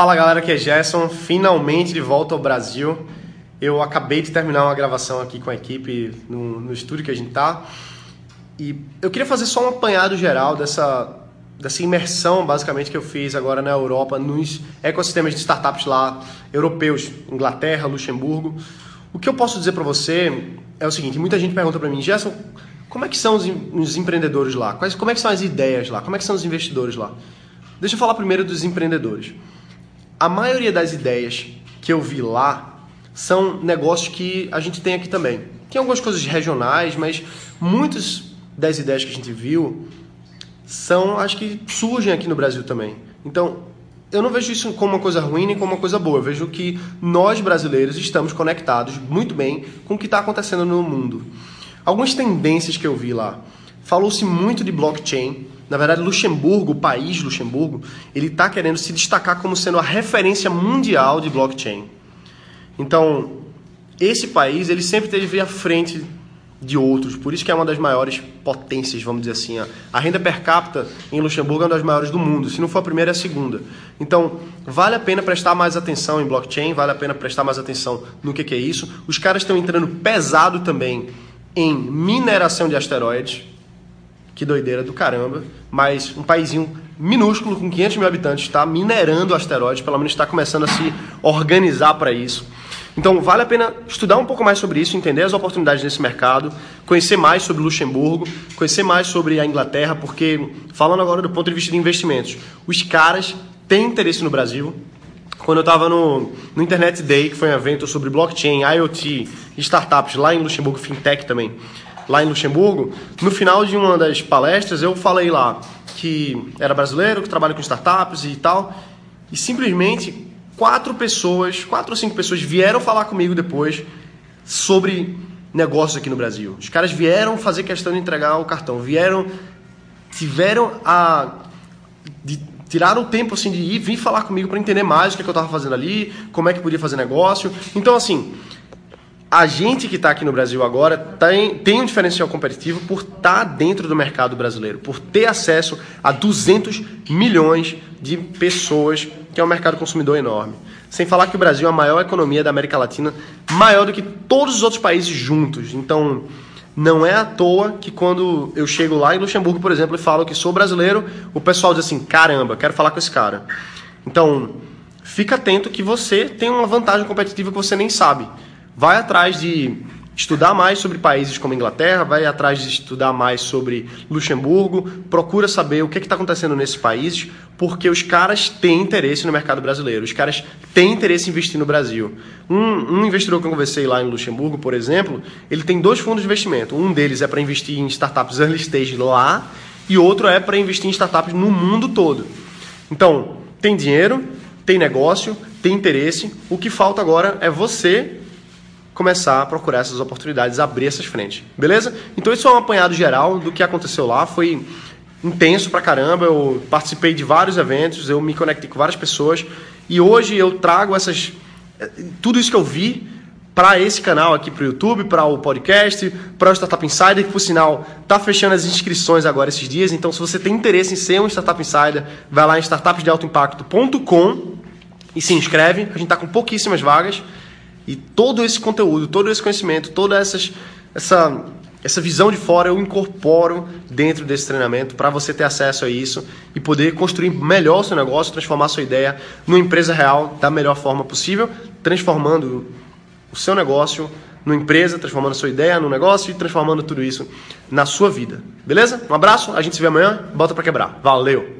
Fala galera, aqui é Gerson, finalmente de volta ao Brasil. Eu acabei de terminar uma gravação aqui com a equipe no, no estúdio que a gente tá. E eu queria fazer só um apanhado geral dessa, dessa imersão, basicamente, que eu fiz agora na Europa, nos ecossistemas de startups lá europeus, Inglaterra, Luxemburgo. O que eu posso dizer para você é o seguinte: muita gente pergunta para mim, Gerson, como é que são os, os empreendedores lá? Quais, como é que são as ideias lá? Como é que são os investidores lá? Deixa eu falar primeiro dos empreendedores a maioria das ideias que eu vi lá são negócios que a gente tem aqui também. Tem algumas coisas regionais, mas muitas das ideias que a gente viu são as que surgem aqui no Brasil também. Então, eu não vejo isso como uma coisa ruim nem como uma coisa boa. Eu vejo que nós brasileiros estamos conectados muito bem com o que está acontecendo no mundo. Algumas tendências que eu vi lá. Falou-se muito de blockchain, na verdade, Luxemburgo, o país Luxemburgo, ele está querendo se destacar como sendo a referência mundial de blockchain. Então, esse país ele sempre teve à frente de outros, por isso que é uma das maiores potências, vamos dizer assim. A renda per capita em Luxemburgo é uma das maiores do mundo, se não for a primeira, é a segunda. Então, vale a pena prestar mais atenção em blockchain, vale a pena prestar mais atenção no que, que é isso. Os caras estão entrando pesado também em mineração de asteroides, que doideira do caramba. Mas um paísinho minúsculo, com 500 mil habitantes, está minerando asteroides, pelo menos está começando a se organizar para isso. Então, vale a pena estudar um pouco mais sobre isso, entender as oportunidades nesse mercado, conhecer mais sobre Luxemburgo, conhecer mais sobre a Inglaterra, porque, falando agora do ponto de vista de investimentos, os caras têm interesse no Brasil. Quando eu estava no, no Internet Day, que foi um evento sobre blockchain, IoT, startups lá em Luxemburgo, fintech também, lá em Luxemburgo, no final de uma das palestras eu falei lá que era brasileiro, que trabalha com startups e tal, e simplesmente quatro pessoas, quatro ou cinco pessoas vieram falar comigo depois sobre negócios aqui no Brasil. Os caras vieram fazer questão de entregar o cartão, vieram, tiveram a de, tiraram o tempo assim de ir, vir falar comigo para entender mais o que, é que eu estava fazendo ali, como é que podia fazer negócio. Então assim, a gente que está aqui no Brasil agora tem, tem um diferencial competitivo por estar tá dentro do mercado brasileiro, por ter acesso a 200 milhões de pessoas, que é um mercado consumidor enorme. Sem falar que o Brasil é a maior economia da América Latina, maior do que todos os outros países juntos. Então, não é à toa que quando eu chego lá em Luxemburgo, por exemplo, e falo que sou brasileiro, o pessoal diz assim: caramba, quero falar com esse cara. Então, fica atento que você tem uma vantagem competitiva que você nem sabe vai atrás de estudar mais sobre países como Inglaterra, vai atrás de estudar mais sobre Luxemburgo, procura saber o que é está acontecendo nesses países, porque os caras têm interesse no mercado brasileiro, os caras têm interesse em investir no Brasil. Um, um investidor que eu conversei lá em Luxemburgo, por exemplo, ele tem dois fundos de investimento. Um deles é para investir em startups early stage lá, e outro é para investir em startups no mundo todo. Então, tem dinheiro, tem negócio, tem interesse, o que falta agora é você começar a procurar essas oportunidades, abrir essas frentes. Beleza? Então isso é um apanhado geral do que aconteceu lá. Foi intenso pra caramba. Eu participei de vários eventos, eu me conectei com várias pessoas e hoje eu trago essas eh, tudo isso que eu vi para esse canal aqui para o YouTube, para o podcast, para o Startup Insider, que por sinal tá fechando as inscrições agora esses dias. Então, se você tem interesse em ser um Startup Insider, vai lá em startupsdealtoimpacto.com e se inscreve. A gente está com pouquíssimas vagas. E todo esse conteúdo, todo esse conhecimento, toda essas, essa, essa visão de fora eu incorporo dentro desse treinamento para você ter acesso a isso e poder construir melhor o seu negócio, transformar sua ideia numa empresa real da melhor forma possível, transformando o seu negócio numa empresa, transformando a sua ideia no negócio e transformando tudo isso na sua vida. Beleza? Um abraço, a gente se vê amanhã, bota para quebrar. Valeu!